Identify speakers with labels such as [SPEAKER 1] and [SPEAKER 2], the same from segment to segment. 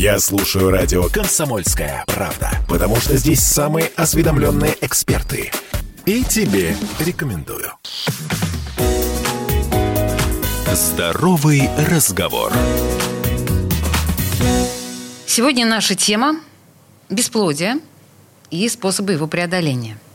[SPEAKER 1] Я слушаю радио «Комсомольская правда», потому что здесь самые осведомленные эксперты. И тебе рекомендую. Здоровый разговор.
[SPEAKER 2] Сегодня наша тема – бесплодие и способы его преодоления –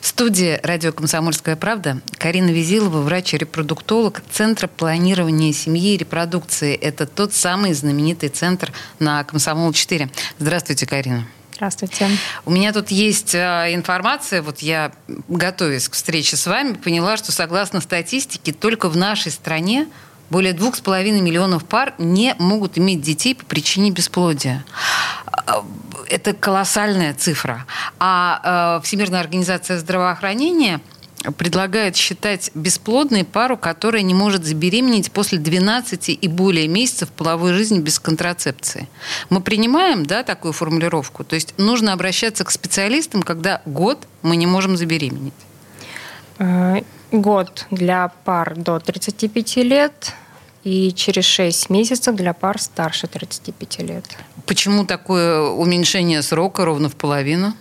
[SPEAKER 2] в студии радио «Комсомольская правда» Карина Визилова, врач-репродуктолог Центра планирования семьи и репродукции. Это тот самый знаменитый центр на Комсомол-4. Здравствуйте, Карина.
[SPEAKER 3] Здравствуйте.
[SPEAKER 2] У меня тут есть а, информация, вот я, готовясь к встрече с вами, поняла, что согласно статистике, только в нашей стране более двух с половиной миллионов пар не могут иметь детей по причине бесплодия. А, это колоссальная цифра. А э, Всемирная организация здравоохранения предлагает считать бесплодной пару, которая не может забеременеть после 12 и более месяцев половой жизни без контрацепции. Мы принимаем да, такую формулировку? То есть нужно обращаться к специалистам, когда год мы не можем забеременеть?
[SPEAKER 3] Э, год для пар до 35 лет, и через 6 месяцев для пар старше 35 лет.
[SPEAKER 2] Почему такое уменьшение срока ровно в половину?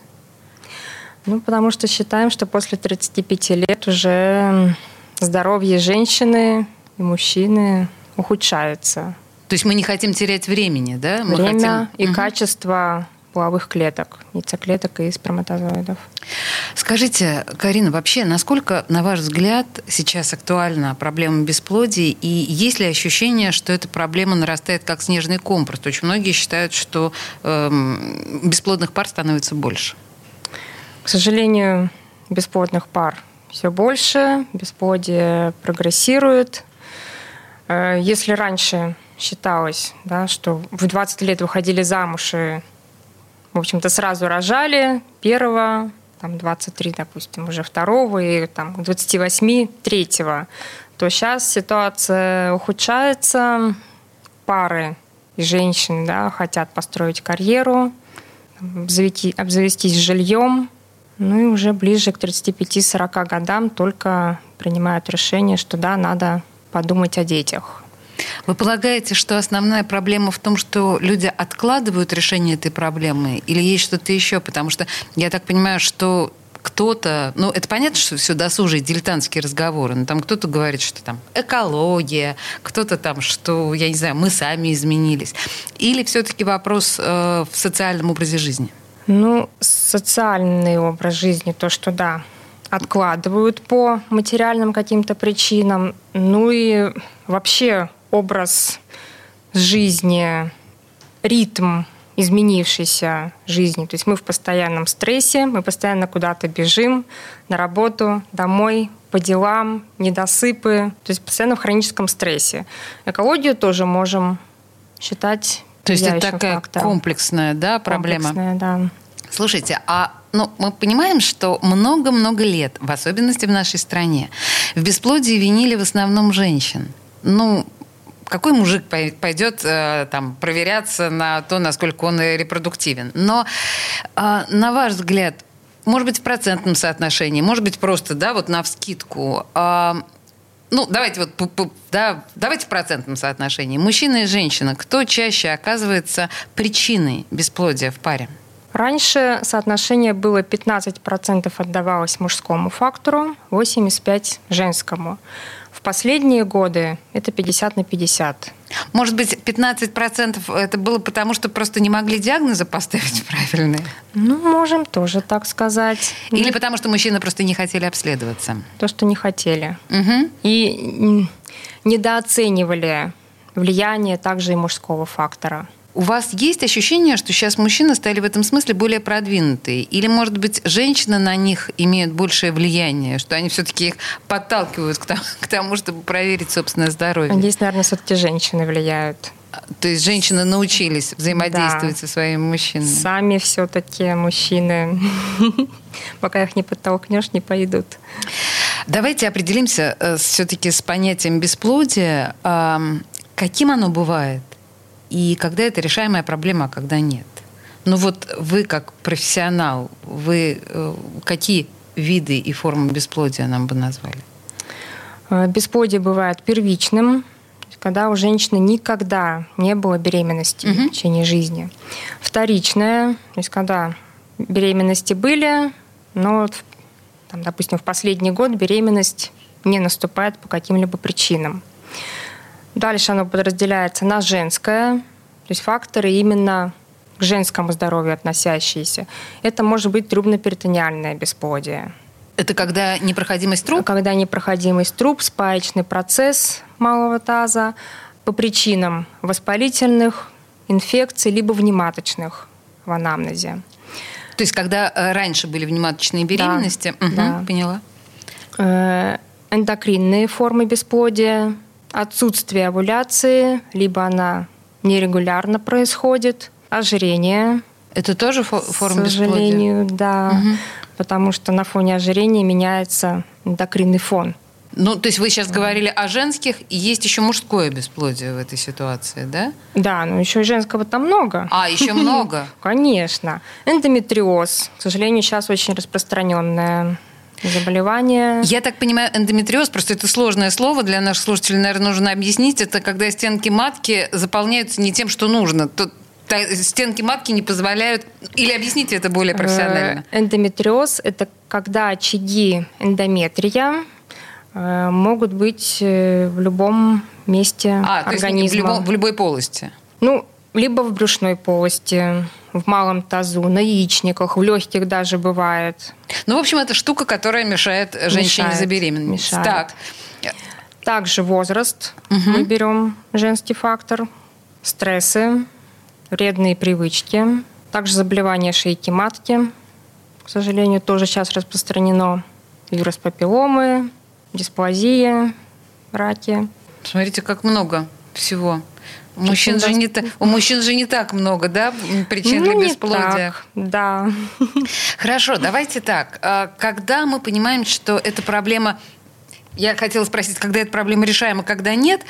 [SPEAKER 3] Ну, потому что считаем, что после 35 лет уже здоровье женщины и мужчины ухудшается.
[SPEAKER 2] То есть мы не хотим терять времени, да?
[SPEAKER 3] Мы Время хотим... и угу. качество половых клеток, яйцеклеток и сперматозоидов.
[SPEAKER 2] Скажите, Карина, вообще, насколько, на ваш взгляд, сейчас актуальна проблема бесплодия, и есть ли ощущение, что эта проблема нарастает как снежный ком? Просто очень многие считают, что эм, бесплодных пар становится больше.
[SPEAKER 3] К сожалению, бесплодных пар все больше, бесплодие прогрессирует. Э, если раньше считалось, да, что в 20 лет выходили замуж и в общем-то, сразу рожали первого, там, 23, допустим, уже второго, и там, к 28 третьего, то сейчас ситуация ухудшается, пары и женщины да, хотят построить карьеру, обзавести, обзавестись жильем, ну и уже ближе к 35-40 годам только принимают решение, что да, надо подумать о детях.
[SPEAKER 2] Вы полагаете, что основная проблема в том, что люди откладывают решение этой проблемы, или есть что-то еще? Потому что я так понимаю, что кто-то, ну, это понятно, что все досужие, дилетантские разговоры, но там кто-то говорит, что там экология, кто-то там, что, я не знаю, мы сами изменились. Или все-таки вопрос э, в социальном образе жизни?
[SPEAKER 3] Ну, социальный образ жизни, то, что да, откладывают по материальным каким-то причинам. Ну и вообще образ жизни, ритм изменившейся жизни. То есть мы в постоянном стрессе, мы постоянно куда-то бежим, на работу, домой, по делам, недосыпы. То есть постоянно в хроническом стрессе. Экологию тоже можем считать
[SPEAKER 2] То есть это такая фактором. комплексная да, проблема?
[SPEAKER 3] Комплексная, да.
[SPEAKER 2] Слушайте, а ну, мы понимаем, что много-много лет, в особенности в нашей стране, в бесплодии винили в основном женщин. Ну, какой мужик пойдет э, там проверяться на то, насколько он репродуктивен? Но э, на ваш взгляд, может быть, в процентном соотношении, может быть, просто, да, вот на вскидку, э, ну, давайте вот, да, давайте в процентном соотношении. Мужчина и женщина, кто чаще оказывается причиной бесплодия в паре?
[SPEAKER 3] Раньше соотношение было 15% отдавалось мужскому фактору, 85% женскому. В последние годы это 50 на 50.
[SPEAKER 2] Может быть, 15% это было потому, что просто не могли диагнозы поставить правильные?
[SPEAKER 3] Ну, можем тоже так сказать.
[SPEAKER 2] Или ну, потому, что мужчины просто не хотели обследоваться?
[SPEAKER 3] То, что не хотели. Угу. И недооценивали влияние также и мужского фактора.
[SPEAKER 2] У вас есть ощущение, что сейчас мужчины стали в этом смысле более продвинутые? Или, может быть, женщины на них имеют большее влияние, что они все-таки их подталкивают к тому, к тому чтобы проверить собственное здоровье?
[SPEAKER 3] Здесь, наверное, все-таки женщины влияют.
[SPEAKER 2] То есть женщины научились взаимодействовать да. со своими мужчинами?
[SPEAKER 3] Сами все-таки мужчины, пока их не подтолкнешь, не пойдут.
[SPEAKER 2] Давайте определимся э, все-таки с понятием бесплодия. Каким оно бывает? И когда это решаемая проблема, а когда нет. Ну вот вы как профессионал, вы э, какие виды и формы бесплодия нам бы назвали?
[SPEAKER 3] Э, бесплодие бывает первичным, когда у женщины никогда не было беременности угу. в течение жизни. Вторичная, то есть когда беременности были, но, там, допустим, в последний год беременность не наступает по каким-либо причинам. Дальше оно подразделяется на женское, то есть факторы именно к женскому здоровью относящиеся. Это может быть трубно-перитониальное бесплодие.
[SPEAKER 2] Это когда непроходимость труб?
[SPEAKER 3] Когда непроходимость труб, спаечный процесс малого таза по причинам воспалительных инфекций либо внематочных в анамнезе.
[SPEAKER 2] То есть, когда э, раньше были внематочные беременности?
[SPEAKER 3] Да, угу, да.
[SPEAKER 2] Поняла.
[SPEAKER 3] Э, эндокринные формы бесплодия, отсутствие овуляции, либо она нерегулярно происходит, ожирение.
[SPEAKER 2] Это тоже форма
[SPEAKER 3] бесплодия? К сожалению,
[SPEAKER 2] бесплодия?
[SPEAKER 3] да. Угу. Потому что на фоне ожирения меняется эндокринный фон.
[SPEAKER 2] Ну, то есть вы сейчас говорили о женских, и есть еще мужское бесплодие в этой ситуации, да?
[SPEAKER 3] Да, но еще и женского там много.
[SPEAKER 2] А, еще много?
[SPEAKER 3] Конечно. Эндометриоз, к сожалению, сейчас очень распространенное заболевание.
[SPEAKER 2] Я так понимаю, эндометриоз, просто это сложное слово для наших слушателей, наверное, нужно объяснить. Это когда стенки матки заполняются не тем, что нужно. Тут стенки матки не позволяют... Или объясните это более профессионально.
[SPEAKER 3] Э, эндометриоз – это когда очаги эндометрия Э, могут быть э, в любом месте а, организма.
[SPEAKER 2] То есть в, любом, в любой полости?
[SPEAKER 3] Ну, либо в брюшной полости, в малом тазу, на яичниках, в легких даже бывает.
[SPEAKER 2] Ну, в общем, это штука, которая мешает женщине мешает, забеременеть.
[SPEAKER 3] Мешает. Так. Также возраст. Угу. Мы берем женский фактор. Стрессы, вредные привычки. Также заболевания шейки матки. К сожалению, тоже сейчас распространено. Вирус папилломы, дисплазия, раки.
[SPEAKER 2] Смотрите, как много всего. У мужчин, же не, у мужчин же не так много, да, причин ну, для бесплодия?
[SPEAKER 3] Так, да.
[SPEAKER 2] Хорошо, давайте так. А, когда мы понимаем, что эта проблема я хотела спросить, когда эта проблема решаема, когда нет.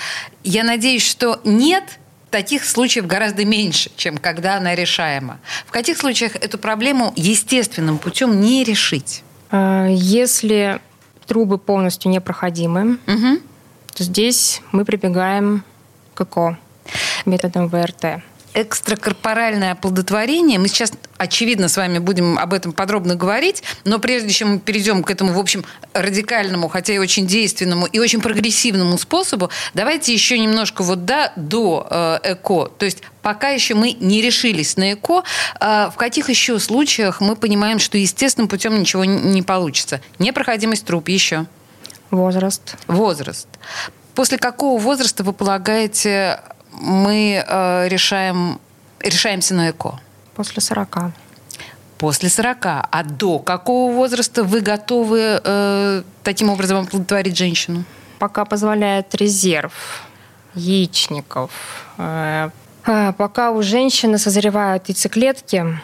[SPEAKER 2] Я надеюсь, что нет таких случаев гораздо меньше, чем когда она решаема. В каких случаях эту проблему естественным путем не решить?
[SPEAKER 3] А, если трубы полностью непроходимы, угу. то здесь мы прибегаем к ЭКО методом ВРТ
[SPEAKER 2] экстракорпоральное оплодотворение. Мы сейчас, очевидно, с вами будем об этом подробно говорить, но прежде чем мы перейдем к этому, в общем, радикальному, хотя и очень действенному и очень прогрессивному способу, давайте еще немножко вот да, до э, ЭКО. То есть пока еще мы не решились на ЭКО, э, в каких еще случаях мы понимаем, что естественным путем ничего не получится? Непроходимость труб еще.
[SPEAKER 3] Возраст.
[SPEAKER 2] Возраст. После какого возраста вы полагаете мы э, решаем, решаемся на ЭКО?
[SPEAKER 3] После 40.
[SPEAKER 2] После 40. А до какого возраста вы готовы э, таким образом оплодотворить женщину?
[SPEAKER 3] Пока позволяет резерв яичников. Э, э пока у женщины созревают яйцеклетки.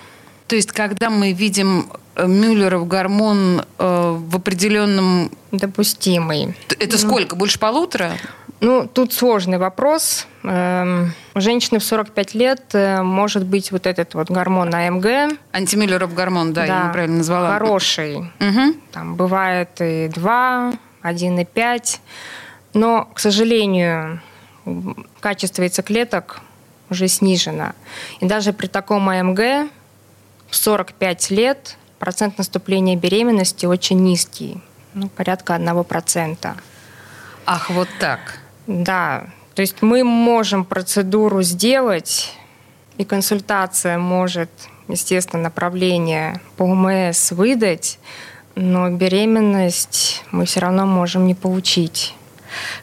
[SPEAKER 2] То есть, когда мы видим Мюллеров гормон э, в определенном...
[SPEAKER 3] Допустимый.
[SPEAKER 2] Это ну, сколько? Больше полутора?
[SPEAKER 3] Ну, тут сложный вопрос. Эм, у женщины в 45 лет э, может быть вот этот вот гормон АМГ.
[SPEAKER 2] Антимиллеров гормон, да, да, я неправильно назвала.
[SPEAKER 3] Хороший. Угу. Там бывает и 2, 1,5. Но, к сожалению, качество яйцеклеток уже снижено. И даже при таком АМГ в 45 лет процент наступления беременности очень низкий. Ну, порядка 1%.
[SPEAKER 2] Ах, вот так.
[SPEAKER 3] Да, то есть мы можем процедуру сделать, и консультация может, естественно, направление по ОМС выдать, но беременность мы все равно можем не получить.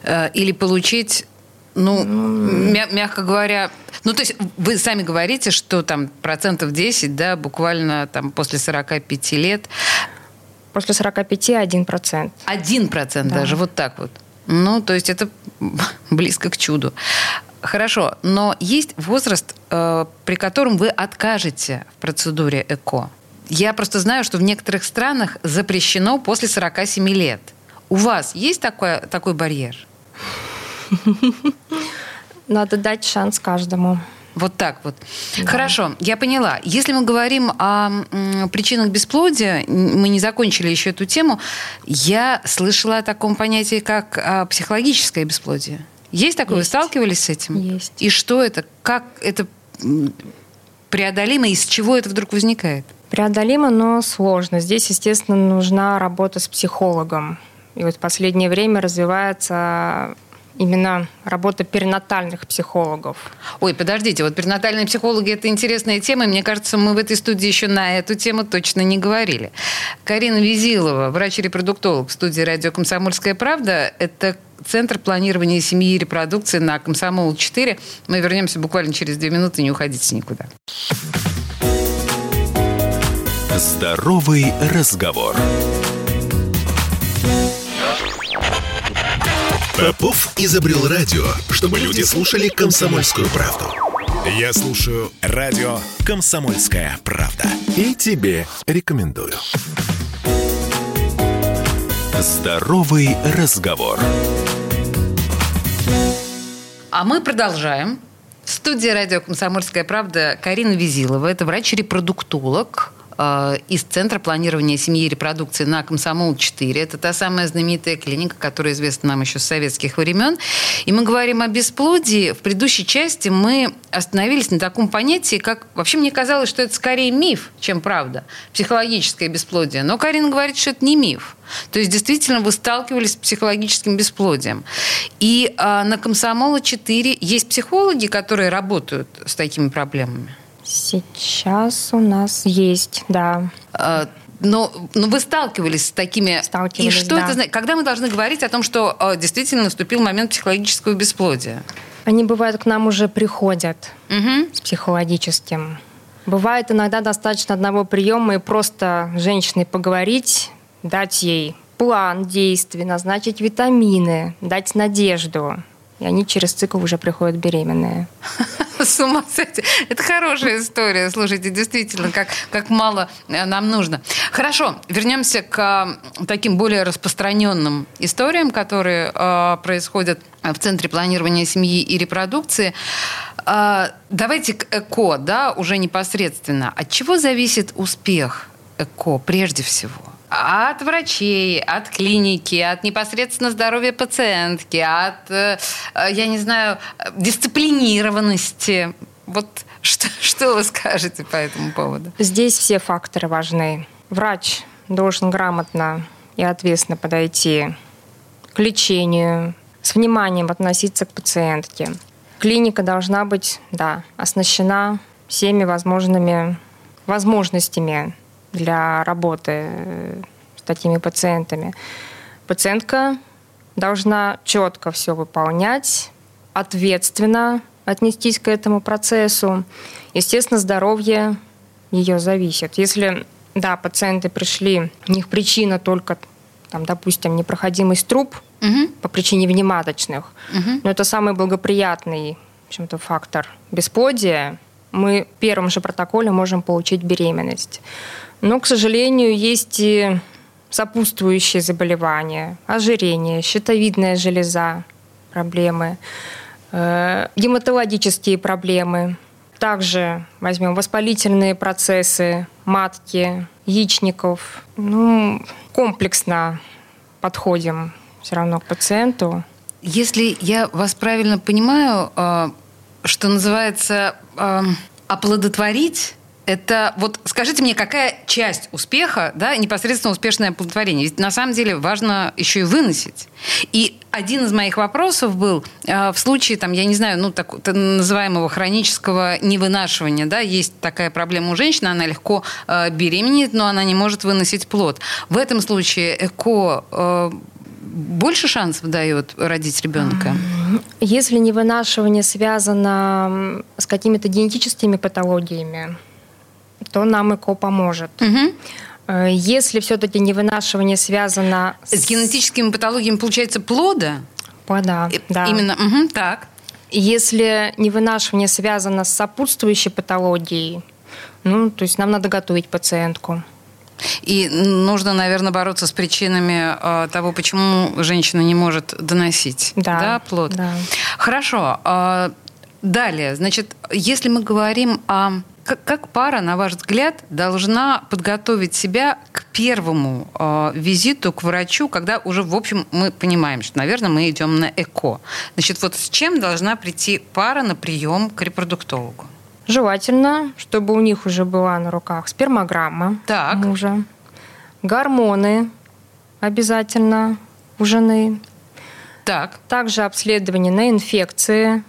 [SPEAKER 2] Э, или получить, ну, мя- мягко говоря, ну, то есть вы сами говорите, что там процентов 10, да, буквально там после 45 лет.
[SPEAKER 3] После 45 1 процент.
[SPEAKER 2] Один процент да. даже, вот так вот. Ну, то есть это близко к чуду. Хорошо, но есть возраст, э, при котором вы откажете в процедуре ЭКО. Я просто знаю, что в некоторых странах запрещено после 47 лет. У вас есть такой, такой барьер?
[SPEAKER 3] Надо дать шанс каждому.
[SPEAKER 2] Вот так вот. Да. Хорошо, я поняла. Если мы говорим о м, причинах бесплодия, мы не закончили еще эту тему, я слышала о таком понятии, как а, психологическое бесплодие. Есть такое? Есть. Вы сталкивались с этим?
[SPEAKER 3] Есть.
[SPEAKER 2] И что это? Как это преодолимо? Из чего это вдруг возникает?
[SPEAKER 3] Преодолимо, но сложно. Здесь, естественно, нужна работа с психологом. И вот в последнее время развивается именно работа перинатальных психологов.
[SPEAKER 2] Ой, подождите, вот перинатальные психологи – это интересная тема, и мне кажется, мы в этой студии еще на эту тему точно не говорили. Карина Визилова, врач-репродуктолог в студии «Радио Комсомольская правда». Это Центр планирования семьи и репродукции на Комсомол-4. Мы вернемся буквально через две минуты, не уходите никуда.
[SPEAKER 1] Здоровый разговор. Попов изобрел радио, чтобы люди слушали комсомольскую правду. Я слушаю радио «Комсомольская правда». И тебе рекомендую. Здоровый разговор.
[SPEAKER 2] А мы продолжаем. В студии радио «Комсомольская правда» Карина Визилова. Это врач-репродуктолог, из Центра планирования семьи и репродукции на Комсомол-4. Это та самая знаменитая клиника, которая известна нам еще с советских времен. И мы говорим о бесплодии. В предыдущей части мы остановились на таком понятии, как... Вообще мне казалось, что это скорее миф, чем правда. Психологическое бесплодие. Но Карина говорит, что это не миф. То есть, действительно, вы сталкивались с психологическим бесплодием. И э, на Комсомола-4 есть психологи, которые работают с такими проблемами?
[SPEAKER 3] Сейчас у нас есть, да.
[SPEAKER 2] А, но, но вы сталкивались с такими...
[SPEAKER 3] Сталкивались,
[SPEAKER 2] И что
[SPEAKER 3] да.
[SPEAKER 2] это значит? Когда мы должны говорить о том, что э, действительно наступил момент психологического бесплодия?
[SPEAKER 3] Они, бывают, к нам уже приходят
[SPEAKER 2] угу.
[SPEAKER 3] с психологическим. Бывает иногда достаточно одного приема и просто женщиной поговорить, дать ей план действий, назначить витамины, дать надежду. И они через цикл уже приходят беременные.
[SPEAKER 2] С ума сойти. Это хорошая история. Слушайте, действительно, как, как мало э, нам нужно. Хорошо, вернемся к таким более распространенным историям, которые э, происходят в Центре планирования семьи и репродукции. Э, давайте к ЭКО, да, уже непосредственно. От чего зависит успех ЭКО прежде всего? От врачей, от клиники, от непосредственно здоровья пациентки, от, э, я не знаю, дисциплинированности. Вот что, что вы скажете по этому поводу?
[SPEAKER 3] Здесь все факторы важны. Врач должен грамотно и ответственно подойти к лечению, с вниманием относиться к пациентке. Клиника должна быть, да, оснащена всеми возможными возможностями для работы э, с такими пациентами. Пациентка должна четко все выполнять, ответственно отнестись к этому процессу. Естественно, здоровье ее зависит. Если, да, пациенты пришли, у них причина только, там, допустим, непроходимость труб угу. по причине внематочных, угу. но это самый благоприятный в общем-то, фактор бесплодия, мы в первом же протоколе можем получить беременность. Но, к сожалению, есть и сопутствующие заболевания, ожирение, щитовидная железа, проблемы, э, гематологические проблемы. Также возьмем воспалительные процессы матки, яичников. Ну, комплексно подходим все равно к пациенту.
[SPEAKER 2] Если я вас правильно понимаю, э, что называется э, оплодотворить это вот скажите мне, какая часть успеха, да, непосредственно успешное оплодотворение? Ведь на самом деле важно еще и выносить. И один из моих вопросов был э, в случае, там, я не знаю, ну, так, называемого хронического невынашивания, да, есть такая проблема у женщины, она легко э, беременеет, но она не может выносить плод. В этом случае ЭКО э, больше шансов дает родить ребенка?
[SPEAKER 3] Если невынашивание связано с какими-то генетическими патологиями, то нам ЭКО поможет.
[SPEAKER 2] Угу.
[SPEAKER 3] Если все-таки невынашивание связано
[SPEAKER 2] с... С генетическими патологиями, получается, плода?
[SPEAKER 3] Да, да.
[SPEAKER 2] Именно, угу, так.
[SPEAKER 3] Если невынашивание связано с сопутствующей патологией, ну, то есть нам надо готовить пациентку.
[SPEAKER 2] И нужно, наверное, бороться с причинами э, того, почему женщина не может доносить
[SPEAKER 3] да,
[SPEAKER 2] да, плод.
[SPEAKER 3] Да.
[SPEAKER 2] Хорошо. Э, далее, значит, если мы говорим о как, как пара, на ваш взгляд, должна подготовить себя к первому э, визиту к врачу, когда уже, в общем, мы понимаем, что, наверное, мы идем на ЭКО. Значит, вот с чем должна прийти пара на прием к репродуктологу?
[SPEAKER 3] Желательно, чтобы у них уже была на руках спермограмма
[SPEAKER 2] так.
[SPEAKER 3] мужа, гормоны обязательно у жены.
[SPEAKER 2] Так.
[SPEAKER 3] Также обследование на инфекции,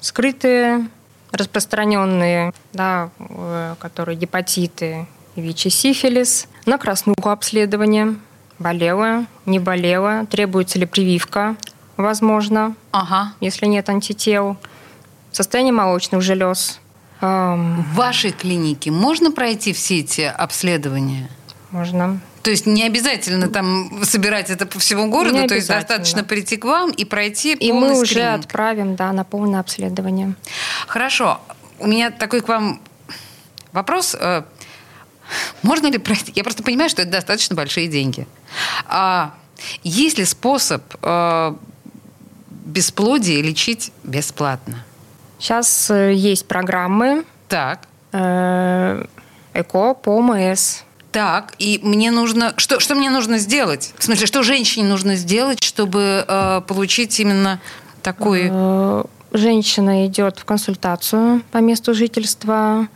[SPEAKER 3] скрытые, распространенные, да, э, которые гепатиты, ВИЧ и сифилис, на краснуху обследование, болела, не болела, требуется ли прививка, возможно,
[SPEAKER 2] ага.
[SPEAKER 3] если нет антител, состояние молочных желез.
[SPEAKER 2] В вашей клинике можно пройти все эти обследования?
[SPEAKER 3] Можно.
[SPEAKER 2] То есть не обязательно там собирать это по всему городу,
[SPEAKER 3] не
[SPEAKER 2] то есть достаточно прийти к вам и пройти
[SPEAKER 3] и мы уже
[SPEAKER 2] скрининг.
[SPEAKER 3] отправим, да, на полное обследование.
[SPEAKER 2] Хорошо. У меня такой к вам вопрос. Э, можно ли пройти? Я просто понимаю, что это достаточно большие деньги. А есть ли способ э, бесплодие лечить бесплатно?
[SPEAKER 3] Сейчас э, есть программы.
[SPEAKER 2] Так.
[SPEAKER 3] Э, ЭКО по ОМС.
[SPEAKER 2] Так, и мне нужно... Что, что мне нужно сделать? В смысле, что женщине нужно сделать, чтобы э, получить именно такой...
[SPEAKER 3] Э, женщина идет в консультацию по месту жительства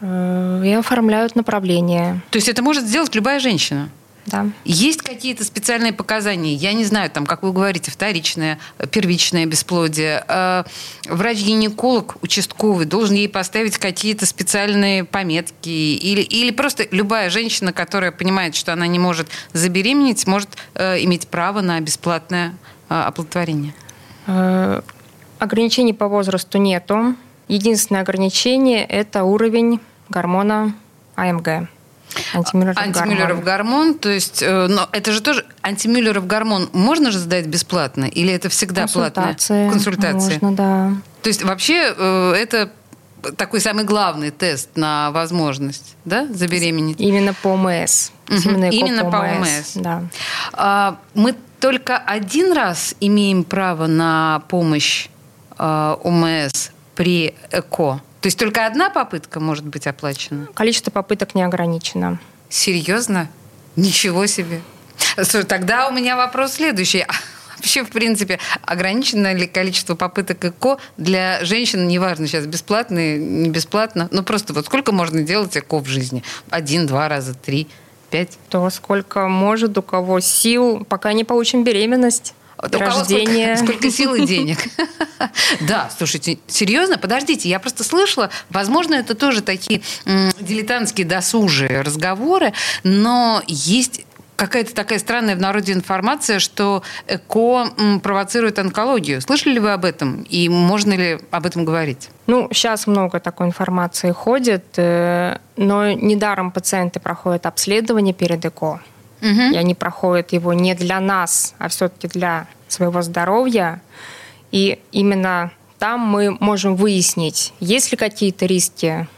[SPEAKER 3] э, и оформляют направление.
[SPEAKER 2] То есть это может сделать любая женщина?
[SPEAKER 3] Да.
[SPEAKER 2] Есть какие-то специальные показания? Я не знаю, там, как вы говорите, вторичное, первичное бесплодие. Э, врач-гинеколог участковый должен ей поставить какие-то специальные пометки? Или, или просто любая женщина, которая понимает, что она не может забеременеть, может э, иметь право на бесплатное э, оплодотворение?
[SPEAKER 3] Ограничений по возрасту нету. Единственное ограничение – это уровень гормона АМГ.
[SPEAKER 2] Антимюллеров, антимюллеров гормон. гормон. То есть, э, но это же тоже антимюллеров гормон можно же сдать бесплатно? Или это всегда
[SPEAKER 3] Консультация.
[SPEAKER 2] платно? Консультация.
[SPEAKER 3] Можно, да.
[SPEAKER 2] То есть вообще э, это такой самый главный тест на возможность, да, забеременеть?
[SPEAKER 3] Именно по ОМС.
[SPEAKER 2] Угу. Именно, Именно по, по ОМС.
[SPEAKER 3] Да.
[SPEAKER 2] А, мы только один раз имеем право на помощь а, ОМС при ЭКО. То есть только одна попытка может быть оплачена?
[SPEAKER 3] Количество попыток не ограничено.
[SPEAKER 2] Серьезно? Ничего себе. Слушай, тогда у меня вопрос следующий. А вообще, в принципе, ограничено ли количество попыток ЭКО для женщин, неважно сейчас, бесплатно, не бесплатно, ну просто вот сколько можно делать ЭКО в жизни? Один, два раза, три, пять?
[SPEAKER 3] То сколько может, у кого сил, пока не получим беременность.
[SPEAKER 2] У рождения. Сколько, сколько сил и денег. Да, слушайте, серьезно? Подождите, я просто слышала, возможно, это тоже такие дилетантские досужие разговоры, но есть какая-то такая странная в народе информация, что ЭКО провоцирует онкологию. Слышали ли вы об этом? И можно ли об этом говорить?
[SPEAKER 3] Ну, сейчас много такой информации ходит, э, но недаром пациенты проходят обследование перед ЭКО. Угу. И они проходят его не для нас, а все-таки для своего здоровья. И именно там мы можем выяснить, есть ли какие-то риски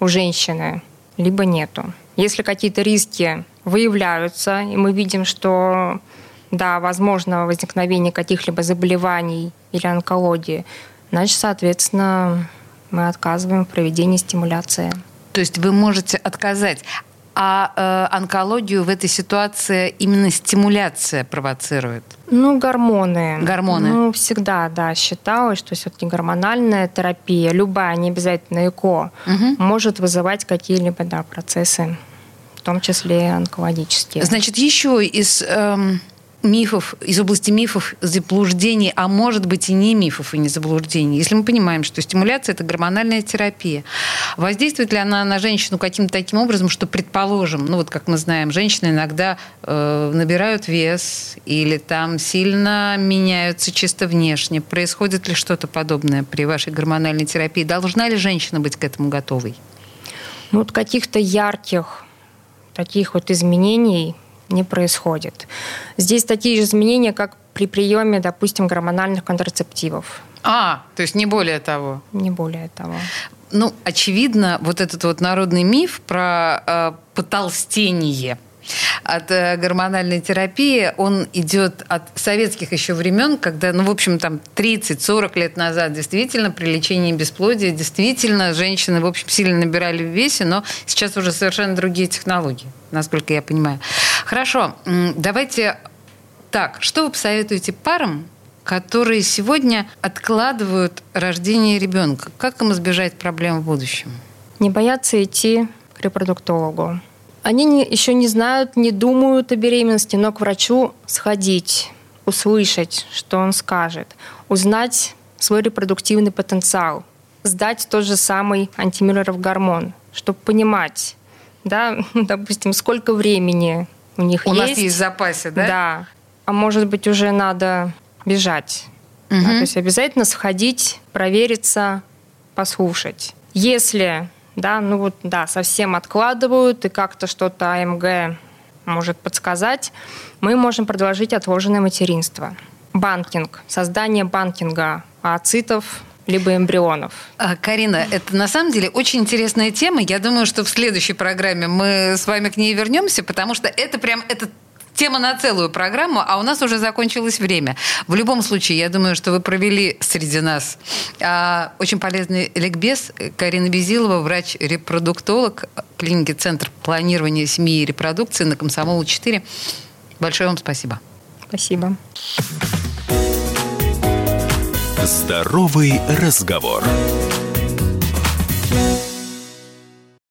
[SPEAKER 3] у женщины, либо нету. Если какие-то риски выявляются, и мы видим, что да, возможно возникновение каких-либо заболеваний или онкологии, значит, соответственно, мы отказываем в проведении стимуляции.
[SPEAKER 2] То есть вы можете отказать а э, онкологию в этой ситуации именно стимуляция провоцирует?
[SPEAKER 3] Ну, гормоны.
[SPEAKER 2] Гормоны.
[SPEAKER 3] Ну, всегда, да, считалось, что все-таки гормональная терапия, любая, не обязательно ЭКО, угу. может вызывать какие-либо да, процессы, в том числе онкологические.
[SPEAKER 2] Значит, еще из... Эм мифов, из области мифов, заблуждений, а может быть и не мифов и не заблуждений. Если мы понимаем, что стимуляция – это гормональная терапия, воздействует ли она на женщину каким-то таким образом, что, предположим, ну вот как мы знаем, женщины иногда э, набирают вес или там сильно меняются чисто внешне. Происходит ли что-то подобное при вашей гормональной терапии? Должна ли женщина быть к этому готовой?
[SPEAKER 3] Ну, вот каких-то ярких таких вот изменений – не происходит. Здесь такие же изменения, как при приеме, допустим, гормональных контрацептивов.
[SPEAKER 2] А, то есть не более того.
[SPEAKER 3] Не более того.
[SPEAKER 2] Ну, очевидно, вот этот вот народный миф про э, потолстение от э, гормональной терапии, он идет от советских еще времен, когда, ну, в общем, там 30-40 лет назад действительно при лечении бесплодия действительно женщины, в общем, сильно набирали в весе, но сейчас уже совершенно другие технологии, насколько я понимаю. Хорошо, давайте так, что вы посоветуете парам, которые сегодня откладывают рождение ребенка? Как им избежать проблем в будущем?
[SPEAKER 3] Не бояться идти к репродуктологу. Они не, еще не знают, не думают о беременности, но к врачу сходить, услышать, что он скажет, узнать свой репродуктивный потенциал, сдать тот же самый антимиллеров гормон, чтобы понимать, да, допустим, сколько времени у них
[SPEAKER 2] у
[SPEAKER 3] есть.
[SPEAKER 2] У нас есть в запасе, да?
[SPEAKER 3] Да. А может быть, уже надо бежать. Угу. Да, то есть обязательно сходить, провериться, послушать. Если да, ну вот, да, совсем откладывают, и как-то что-то АМГ может подсказать, мы можем продолжить отложенное материнство. Банкинг, создание банкинга ацитов либо эмбрионов.
[SPEAKER 2] А, Карина, это на самом деле очень интересная тема. Я думаю, что в следующей программе мы с вами к ней вернемся, потому что это прям это тема на целую программу, а у нас уже закончилось время. В любом случае, я думаю, что вы провели среди нас а, очень полезный ликбез. Карина Безилова, врач-репродуктолог клиники Центр планирования семьи и репродукции на Комсомолу 4. Большое вам спасибо.
[SPEAKER 3] Спасибо.
[SPEAKER 1] Здоровый разговор.